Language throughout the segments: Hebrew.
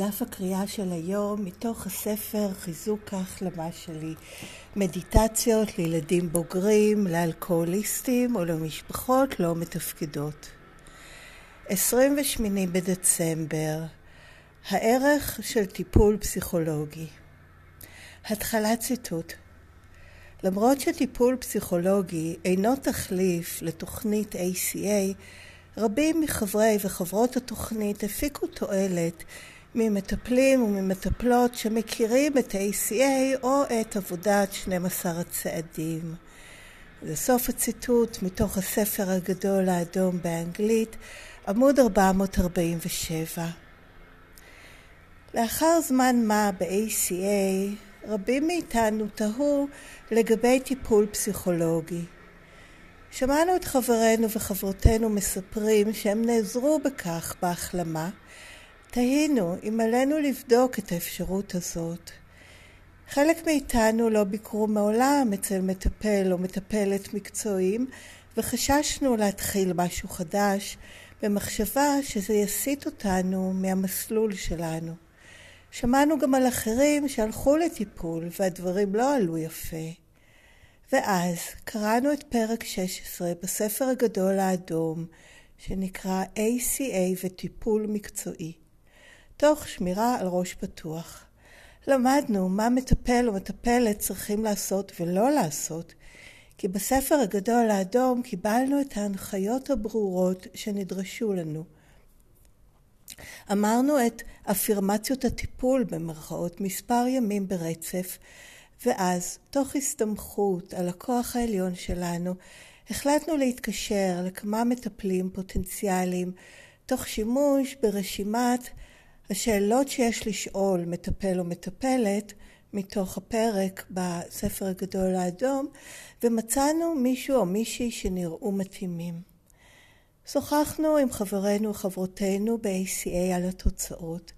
דף הקריאה של היום מתוך הספר חיזוק ההחלמה שלי. מדיטציות לילדים בוגרים, לאלכוהוליסטים או למשפחות לא מתפקדות. 28 בדצמבר הערך של טיפול פסיכולוגי. התחלת ציטוט. למרות שטיפול פסיכולוגי אינו תחליף לתוכנית ACA רבים מחברי וחברות התוכנית הפיקו תועלת ממטפלים וממטפלות שמכירים את ה-ACA או את עבודת 12 הצעדים. זה סוף הציטוט מתוך הספר הגדול האדום באנגלית, עמוד 447. לאחר זמן מה ב-ACA, רבים מאיתנו תהו לגבי טיפול פסיכולוגי. שמענו את חברינו וחברותינו מספרים שהם נעזרו בכך בהחלמה. תהינו אם עלינו לבדוק את האפשרות הזאת. חלק מאיתנו לא ביקרו מעולם אצל מטפל או מטפלת מקצועיים וחששנו להתחיל משהו חדש במחשבה שזה יסיט אותנו מהמסלול שלנו. שמענו גם על אחרים שהלכו לטיפול והדברים לא עלו יפה. ואז קראנו את פרק 16 בספר הגדול האדום, שנקרא ACA וטיפול מקצועי, תוך שמירה על ראש פתוח. למדנו מה מטפל או מטפלת צריכים לעשות ולא לעשות, כי בספר הגדול האדום קיבלנו את ההנחיות הברורות שנדרשו לנו. אמרנו את אפירמציות הטיפול במרכאות מספר ימים ברצף, ואז, תוך הסתמכות על הכוח העליון שלנו, החלטנו להתקשר לכמה מטפלים פוטנציאליים, תוך שימוש ברשימת השאלות שיש לשאול מטפל או מטפלת, מתוך הפרק בספר הגדול האדום, ומצאנו מישהו או מישהי שנראו מתאימים. שוחחנו עם חברינו וחברותינו ב-ACA על התוצאות,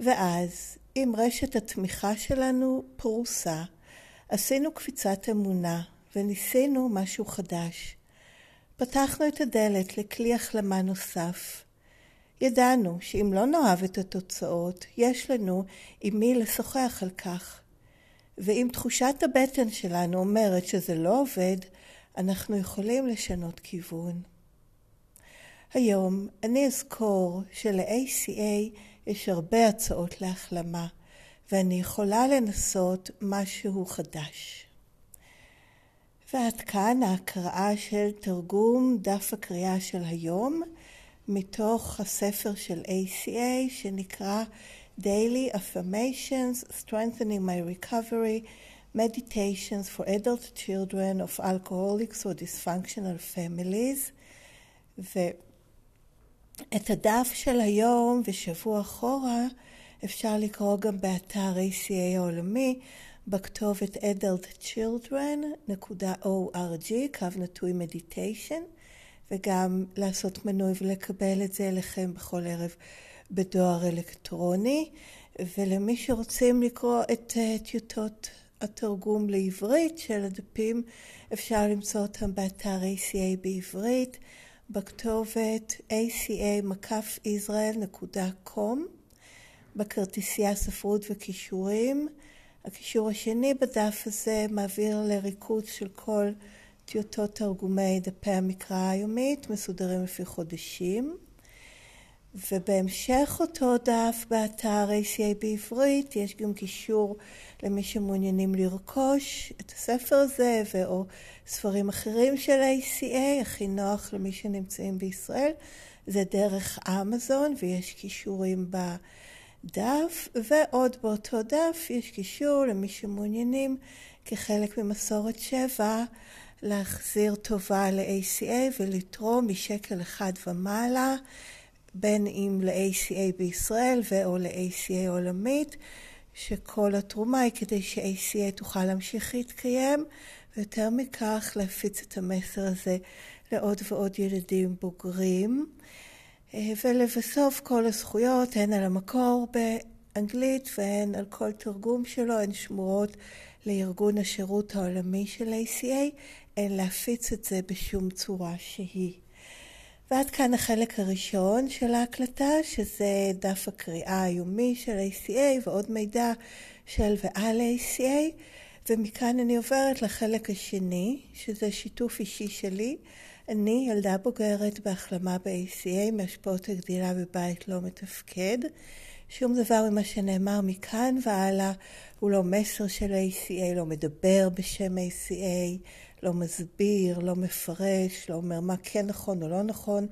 ואז, עם רשת התמיכה שלנו פרוסה, עשינו קפיצת אמונה וניסינו משהו חדש. פתחנו את הדלת לכלי החלמה נוסף. ידענו שאם לא נאהב את התוצאות, יש לנו עם מי לשוחח על כך. ואם תחושת הבטן שלנו אומרת שזה לא עובד, אנחנו יכולים לשנות כיוון. היום אני אזכור של-ACA יש הרבה הצעות להחלמה. ואני יכולה לנסות משהו חדש. ועד כאן ההקראה של תרגום דף הקריאה של היום מתוך הספר של ACA שנקרא Daily Affirmations Strengthening My Recovery Meditations for Adult Children of Alcoholics or Dysfunctional Families ואת הדף של היום ושבוע אחורה אפשר לקרוא גם באתר ACA העולמי בכתובת adultchildren.org, קו נטוי מדיטיישן, וגם לעשות מנוי ולקבל את זה אליכם בכל ערב בדואר אלקטרוני. ולמי שרוצים לקרוא את טיוטות התרגום לעברית של הדפים, אפשר למצוא אותם באתר ACA בעברית, בכתובת aca-israel.com. בכרטיסייה ספרות וכישורים. הקישור השני בדף הזה מעביר לריכוז של כל טיוטות תרגומי דפי המקרא היומית, מסודרים לפי חודשים. ובהמשך אותו דף באתר ACA בעברית יש גם קישור למי שמעוניינים לרכוש את הספר הזה ואו ספרים אחרים של ACA, הכי נוח למי שנמצאים בישראל, זה דרך אמזון ויש קישורים ב... דף, ועוד באותו דף יש קישור למי שמעוניינים כחלק ממסורת שבע להחזיר טובה ל-ACA ולתרום משקל אחד ומעלה, בין אם ל-ACA בישראל ו/או ל-ACA עולמית, שכל התרומה היא כדי ש-ACA תוכל להמשיך להתקיים, ויותר מכך להפיץ את המסר הזה לעוד ועוד ילדים בוגרים. אה, ולבסוף כל הזכויות הן על המקור באנגלית והן על כל תרגום שלו, הן שמורות לארגון השירות העולמי של ACA, להפיץ את זה בשום צורה שהיא. ועד כאן החלק הראשון של ההקלטה, שזה דף הקריאה היומי של ACA ועוד מידע של ועל ACA, ומכאן אני עוברת לחלק השני, שזה שיתוף אישי שלי. אני ילדה בוגרת בהחלמה ב-ACA מהשפעות הגדילה בבית לא מתפקד. שום דבר ממה שנאמר מכאן והלאה הוא לא מסר של ACA, לא מדבר בשם ACA, לא מסביר, לא מפרש, לא אומר מה כן נכון או לא נכון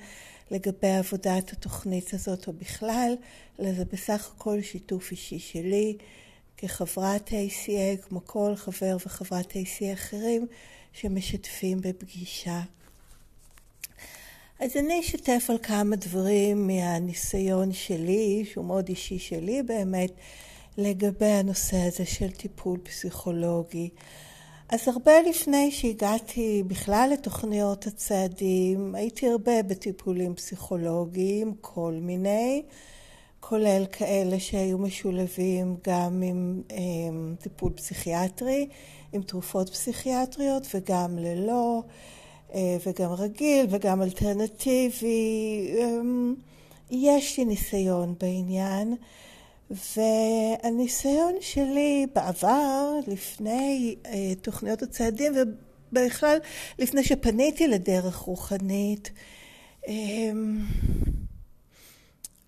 לגבי עבודת התוכנית הזאת או בכלל, אלא זה בסך הכל שיתוף אישי שלי כחברת ACA, כמו כל חבר וחברת ACA אחרים שמשתפים בפגישה. אז אני אשתף על כמה דברים מהניסיון שלי, שהוא מאוד אישי שלי באמת, לגבי הנושא הזה של טיפול פסיכולוגי. אז הרבה לפני שהגעתי בכלל לתוכניות הצעדים, הייתי הרבה בטיפולים פסיכולוגיים, כל מיני, כולל כאלה שהיו משולבים גם עם, עם טיפול פסיכיאטרי, עם תרופות פסיכיאטריות וגם ללא, אה, וגם רגיל וגם אלטרנטיבי. אמ, יש לי ניסיון בעניין. והניסיון שלי בעבר, לפני אה, תוכניות הצעדים, ובכלל לפני שפניתי לדרך רוחנית, אה,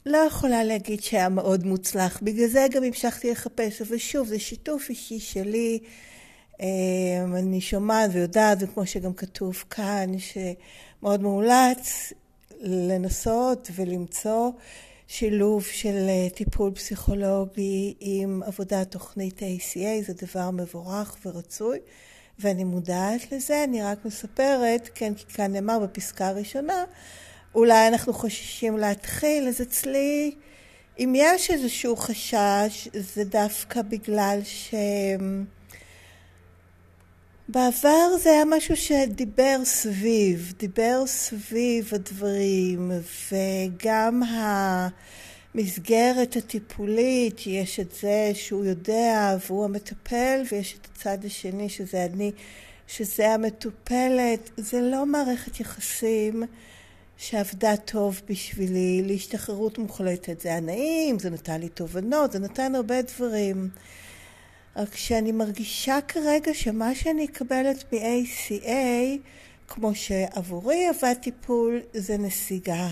לא יכולה להגיד שהיה מאוד מוצלח. בגלל זה גם המשכתי לחפש, אבל שוב, זה שיתוף אישי שלי. אה, אני שומעת ויודעת, וכמו שגם כתוב כאן, שמאוד מאולץ לנסות ולמצוא שילוב של אה, טיפול פסיכולוגי עם עבודת תוכנית ACA זה דבר מבורך ורצוי ואני מודעת לזה, אני רק מספרת, כן, כי כאן נאמר בפסקה הראשונה, אולי אנחנו חוששים להתחיל, אז אצלי, אם יש איזשהו חשש, זה דווקא בגלל ש... בעבר זה היה משהו שדיבר סביב, דיבר סביב הדברים, וגם המסגרת הטיפולית, יש את זה שהוא יודע והוא המטפל, ויש את הצד השני שזה אני, שזה המטופלת. זה לא מערכת יחסים שעבדה טוב בשבילי, להשתחררות מוחלטת. זה היה נעים, זה נתן לי תובנות, זה נתן הרבה דברים. רק שאני מרגישה כרגע שמה שאני אקבלת מ-ACA, כמו שעבורי עבד טיפול, זה נסיגה.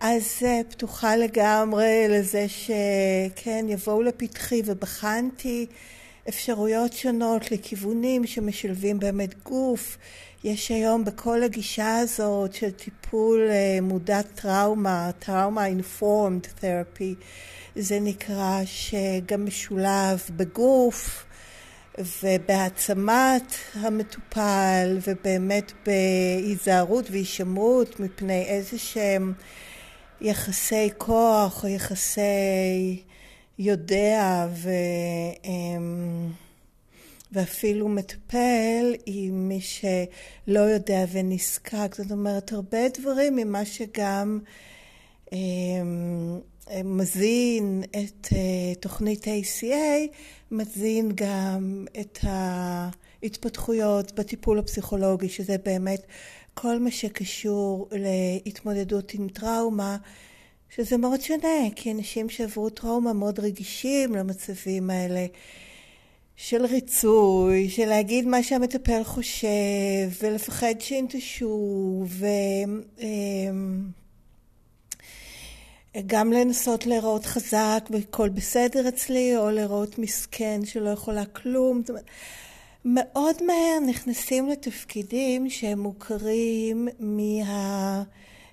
אז פתוחה לגמרי לזה שכן, יבואו לפתחי ובחנתי אפשרויות שונות לכיוונים שמשלבים באמת גוף. יש היום בכל הגישה הזאת של טיפול אה, מודע טראומה, טראומה אינפורמד תרפי, זה נקרא שגם משולב בגוף ובהעצמת המטופל ובאמת בהיזהרות והישמרות מפני איזה שהם יחסי כוח או יחסי יודע ו... אמ, ואפילו מטפל עם מי שלא יודע ונזקק. זאת אומרת, הרבה דברים ממה שגם אמ, מזין את אה, תוכנית ACA, מזין גם את ההתפתחויות בטיפול הפסיכולוגי, שזה באמת כל מה שקשור להתמודדות עם טראומה, שזה מאוד שונה, כי אנשים שעברו טראומה מאוד רגישים למצבים האלה. של ריצוי, של להגיד מה שהמטפל חושב, ולפחד שינטשו, ו... גם לנסות להיראות חזק והכל בסדר אצלי, או להיראות מסכן שלא יכולה כלום. זאת אומרת, מאוד מהר נכנסים לתפקידים שהם מוכרים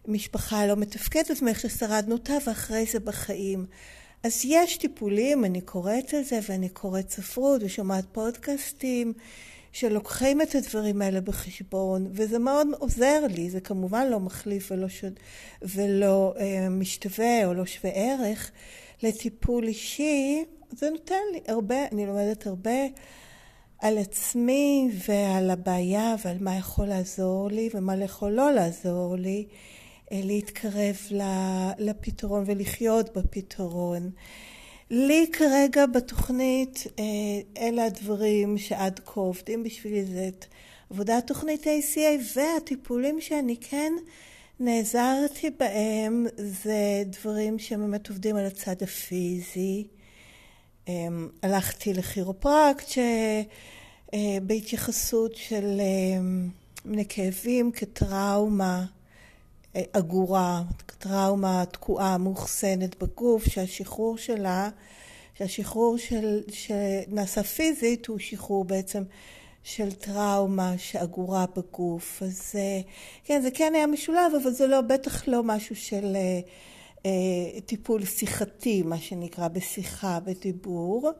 מהמשפחה הלא מתפקדת, מאיך ששרדנו אותה, ואחרי זה בחיים. אז יש טיפולים, אני קוראת על זה, ואני קוראת ספרות ושומעת פודקאסטים. שלוקחים את הדברים האלה בחשבון, וזה מאוד עוזר לי, זה כמובן לא מחליף ולא, שוד, ולא אה, משתווה או לא שווה ערך לטיפול אישי, זה נותן לי הרבה, אני לומדת הרבה על עצמי ועל הבעיה ועל מה יכול לעזור לי ומה יכול לא לעזור לי אה, להתקרב לפתרון ולחיות בפתרון. לי כרגע בתוכנית אה, אלה הדברים שעד כה עובדים בשבילי זה את עבודת תוכנית ACA והטיפולים שאני כן נעזרתי בהם זה דברים שבאמת עובדים על הצד הפיזי. אמ, הלכתי לכירופרקט שבהתייחסות של אמ, מיני כאבים כטראומה עגורה, אה, טראומה תקועה מאוחסנת בגוף שהשחרור שלה, שהשחרור של, שנעשה פיזית הוא שחרור בעצם של טראומה שאגורה בגוף. אז אה, כן, זה כן היה משולב, אבל זה לא, בטח לא משהו של אה, אה, טיפול שיחתי, מה שנקרא, בשיחה, בדיבור.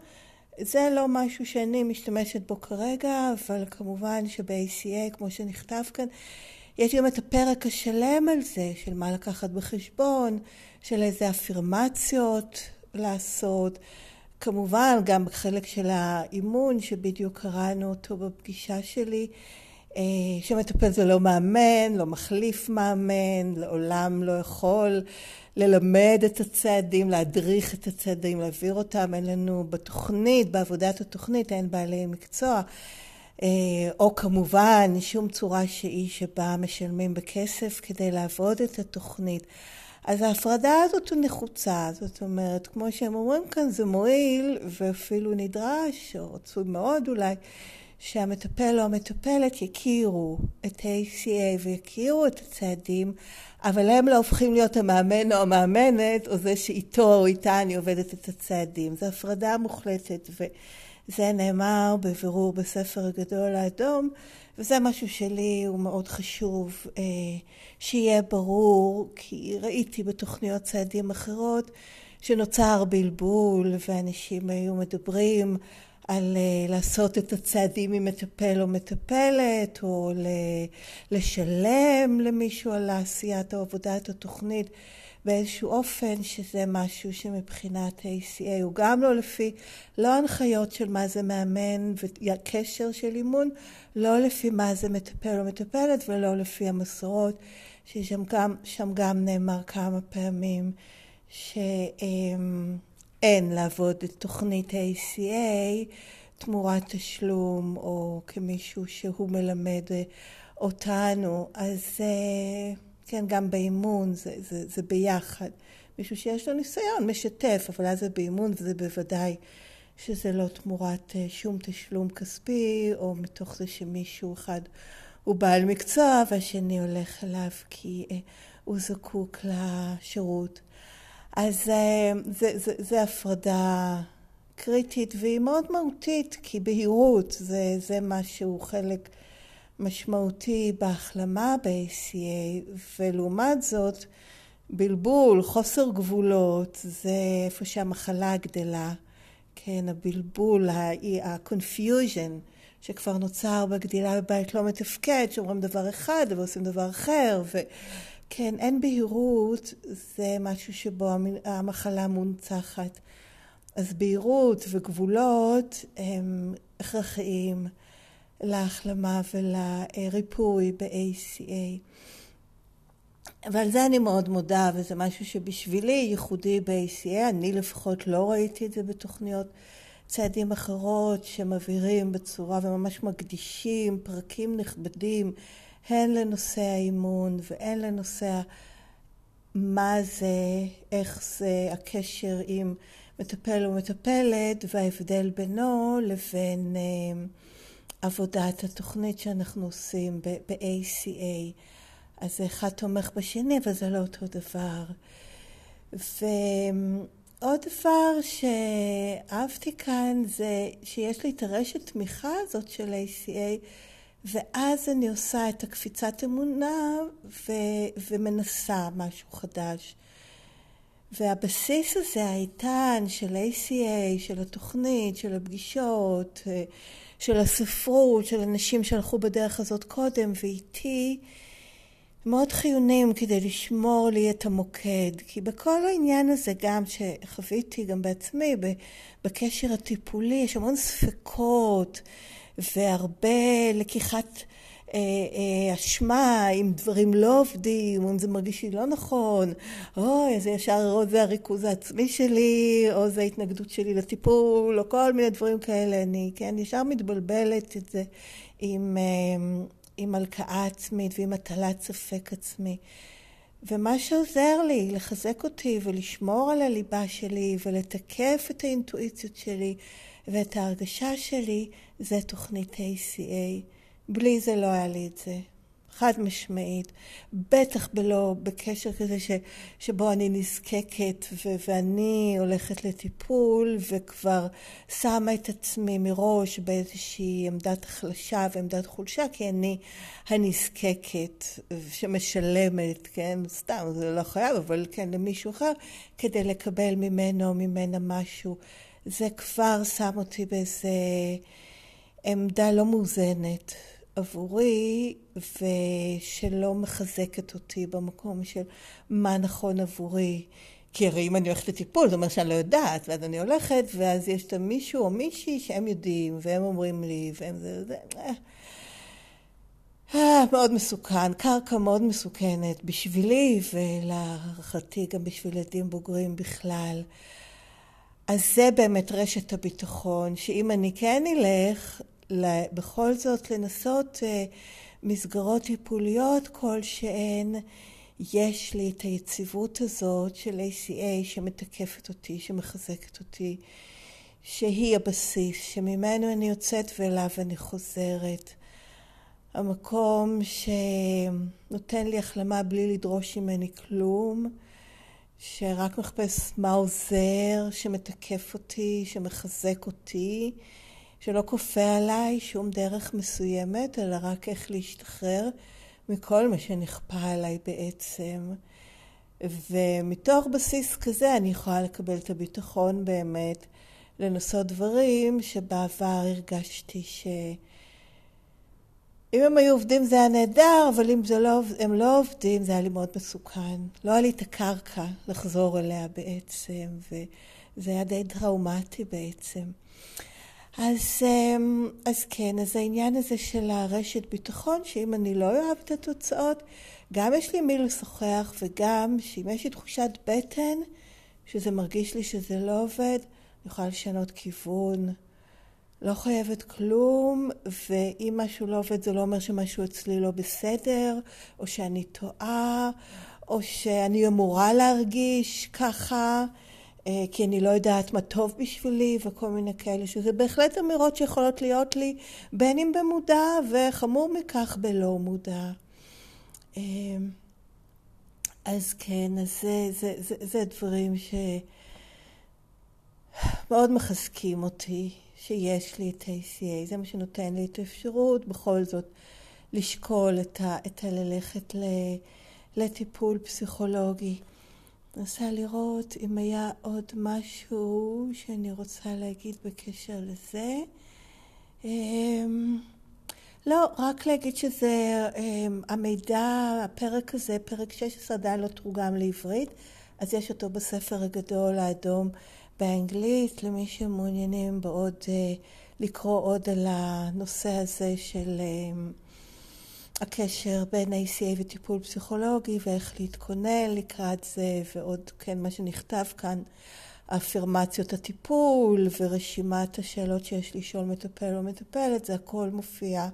זה לא משהו שאני משתמשת בו כרגע, אבל כמובן שב-ACA, כמו שנכתב כאן, יש גם את הפרק השלם על זה, של מה לקחת בחשבון, של איזה אפירמציות לעשות. כמובן, גם בחלק של האימון, שבדיוק קראנו אותו בפגישה שלי, אה, שמטפל זה לא מאמן, לא מחליף מאמן, לעולם לא יכול ללמד את הצעדים, להדריך את הצעדים, להעביר אותם. אין לנו בתוכנית, בעבודת התוכנית, אין בעלי מקצוע. אה, או כמובן שום צורה שהיא שבה משלמים בכסף כדי לעבוד את התוכנית. אז ההפרדה הזאת נחוצה, זאת אומרת, כמו שהם אומרים כאן, זה מועיל ואפילו נדרש, או רצוי מאוד אולי, שהמטפל או המטפלת יכירו את ה-ACA ויכירו את הצעדים, אבל הם לא הופכים להיות המאמן או המאמנת, או זה שאיתו או איתה אני עובדת את הצעדים. זו הפרדה מוחלטת, וזה נאמר בבירור בספר הגדול האדום, וזה משהו שלי הוא מאוד חשוב אה, שיהיה ברור, כי ראיתי בתוכניות צעדים אחרות שנוצר בלבול ואנשים היו מדברים על uh, לעשות את הצעדים עם מטפל או מטפלת, או לשלם למישהו על עשיית או עבודת התוכנית באיזשהו אופן שזה משהו שמבחינת ACA הוא גם לא לפי, לא הנחיות של מה זה מאמן וקשר של אימון, לא לפי מה זה מטפל או מטפלת ולא לפי המסורות, ששם גם, גם נאמר כמה פעמים שאין לעבוד את תוכנית ACA תמורת תשלום או כמישהו שהוא מלמד אותנו, אז אה, כן, גם באימון זה, זה, זה ביחד. מישהו שיש לו ניסיון משתף, אבל אז זה באימון וזה בוודאי שזה לא תמורת אה, שום תשלום כספי, או מתוך זה שמישהו אחד הוא בעל מקצוע והשני הולך אליו כי אה, הוא זקוק לשירות. אז אה, זה, זה, זה הפרדה קריטית והיא מאוד מהותית, כי בהירות זה, זה משהו חלק משמעותי בהחלמה ב-ACA, ולעומת זאת, בלבול, חוסר גבולות, זה איפה שהמחלה גדלה. כן, הבלבול, ה-confusion שכבר נוצר בגדילה בבית לא מתפקד, שאומרים דבר אחד ועושים דבר אחר, וכן, אין בהירות, זה משהו שבו המחלה מונצחת. אז בהירות וגבולות הם הכרחיים. להחלמה ולריפוי ב-ACA. ועל זה אני מאוד מודה, וזה משהו שבשבילי ייחודי ב-ACA, אני לפחות לא ראיתי את זה בתוכניות צעדים אחרות שמבהירים בצורה וממש מקדישים פרקים נכבדים הן לנושא האימון והן לנושא מה זה, איך זה, הקשר עם מטפל או מטפלת וההבדל בינו לבין uh, עבודת התוכנית שאנחנו עושים ב-ACA. אז אחד תומך בשני, אבל זה לא אותו דבר. ועוד דבר שאהבתי כאן זה שיש לי את הרשת תמיכה הזאת של ACA, ואז אני עושה את הקפיצת אמונה ו- ומנסה משהו חדש. והבסיס הזה, האיתן של ACA, של התוכנית, של הפגישות, של הספרות, של אנשים שהלכו בדרך הזאת קודם ואיתי, מאוד חיוניים כדי לשמור לי את המוקד. כי בכל העניין הזה, גם שחוויתי גם בעצמי, בקשר הטיפולי, יש המון ספקות והרבה לקיחת אשמה, אם דברים לא עובדים, אם זה מרגיש לי לא נכון, אוי, זה ישר, או זה הריכוז העצמי שלי, או זה ההתנגדות שלי לטיפול, או כל מיני דברים כאלה. אני, כן, ישר מתבלבלת את זה עם, אה, עם הלקאה עצמית ועם הטלת ספק עצמי. ומה שעוזר לי לחזק אותי ולשמור על הליבה שלי ולתקף את האינטואיציות שלי ואת ההרגשה שלי זה תוכנית ACA. בלי זה לא היה לי את זה. חד משמעית, בטח בלא בקשר כזה ש, שבו אני נזקקת ו, ואני הולכת לטיפול וכבר שמה את עצמי מראש באיזושהי עמדת החלשה ועמדת חולשה כי אני הנזקקת שמשלמת, כן, סתם זה לא חייב אבל כן למישהו אחר כדי לקבל ממנו או ממנה משהו. זה כבר שם אותי באיזה עמדה לא מאוזנת עבורי ושלא מחזקת אותי במקום של מה נכון עבורי. כי הרי אם אני הולכת לטיפול זה אומר שאני לא יודעת, ואז אני הולכת ואז יש את מישהו או מישהי שהם יודעים והם אומרים לי והם זה זה. אה, מאוד מסוכן, קרקע מאוד מסוכנת בשבילי ולהערכתי גם בשביל ילדים בוגרים בכלל. אז זה באמת רשת הביטחון, שאם אני כן אלך, בכל זאת לנסות אה, מסגרות טיפוליות כלשהן, יש לי את היציבות הזאת של ACA שמתקפת אותי, שמחזקת אותי, שהיא הבסיס, שממנו אני יוצאת ואליו אני חוזרת. המקום שנותן לי החלמה בלי לדרוש ממני כלום, שרק מחפש מה עוזר, שמתקף אותי, שמחזק אותי, שלא כופה עליי שום דרך מסוימת, אלא רק איך להשתחרר מכל מה שנכפה עליי בעצם. ומתוך בסיס כזה אני יכולה לקבל את הביטחון באמת לנסות דברים שבעבר הרגשתי ש... אם הם היו עובדים זה היה נהדר, אבל אם לא, הם לא עובדים זה היה לי מאוד מסוכן. לא היה לי את הקרקע לחזור אליה בעצם, וזה היה די טראומטי בעצם. אז, אמ, אז כן, אז העניין הזה של הרשת ביטחון, שאם אני לא אוהב את התוצאות, גם יש לי מי לשוחח, וגם שאם יש לי תחושת בטן, שזה מרגיש לי שזה לא עובד, אני יכולה לשנות כיוון. לא חייבת כלום, ואם משהו לא עובד זה לא אומר שמשהו אצלי לא בסדר, או שאני טועה, או שאני אמורה להרגיש ככה. אה, כי אני לא יודעת מה טוב בשבילי וכל מיני כאלה, שזה בהחלט אמירות שיכולות להיות לי בין אם במודע וחמור מכך בלא מודע. אה, אז כן, אז זה, זה, זה, זה דברים שמאוד מחזקים אותי, שיש לי את ה-ACA, זה מה שנותן לי את האפשרות בכל זאת לשקול את, ה, את הללכת לטיפול פסיכולוגי. מנסה לראות אם היה עוד משהו שאני רוצה להגיד בקשר לזה. אמ, לא, רק להגיד שזה, אמ, המידע, הפרק הזה, פרק 16 עדיין לא תורגם לעברית, אז יש אותו בספר הגדול האדום באנגלית, למי שמעוניינים בעוד אה, לקרוא עוד על הנושא הזה של אמ, הקשר בין ACA וטיפול פסיכולוגי ואיך להתכונן לקראת זה ועוד כן מה שנכתב כאן אפירמציות הטיפול ורשימת השאלות שיש לשאול מטפל או מטפלת זה הכל מופיע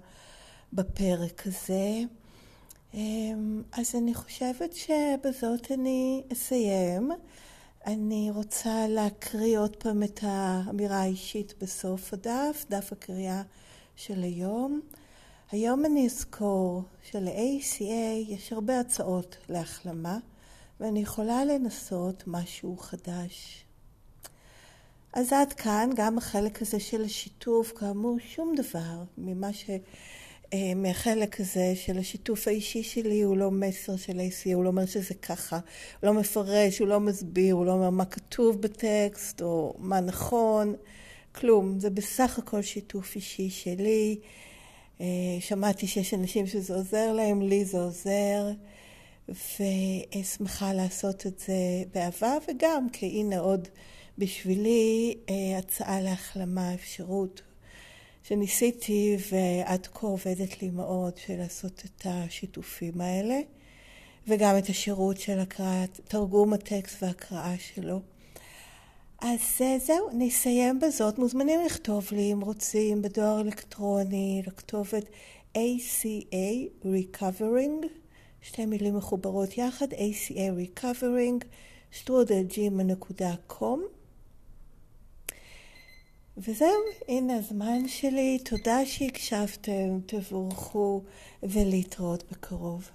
בפרק הזה אמ, אז אני חושבת שבזאת אני אסיים אני רוצה להקריא עוד פעם את האמירה האישית בסוף הדף, דף הקריאה של היום. היום אני אזכור של-ACA יש הרבה הצעות להחלמה, ואני יכולה לנסות משהו חדש. אז עד כאן גם החלק הזה של השיתוף, כאמור שום דבר ממה ש... אה, מהחלק הזה של השיתוף האישי שלי הוא לא מסר של ACA, הוא לא אומר שזה ככה, הוא לא מפרש, הוא לא מסביר, הוא לא אומר מה כתוב בטקסט או מה נכון, כלום. זה בסך הכל שיתוף אישי שלי. אה, שמעתי שיש אנשים שזה עוזר להם, לי זה עוזר, ושמחה לעשות את זה באהבה, וגם כי הנה עוד בשבילי אה, הצעה להחלמה, אפשרות שניסיתי ועד כה עובדת לי מאוד של לעשות את השיתופים האלה, וגם את השירות של הקראת, תרגום הטקסט והקראה שלו. אז אה, זהו, נסיים בזאת. מוזמנים לכתוב לי אם רוצים בדואר אלקטרוני לכתובת ACA Recovering שתי מילים מחוברות יחד, ACA Recovering, שטרודלג'ימה.קום. וזהו, הנה הזמן שלי. תודה שהקשבתם, תבורכו ולהתראות בקרוב.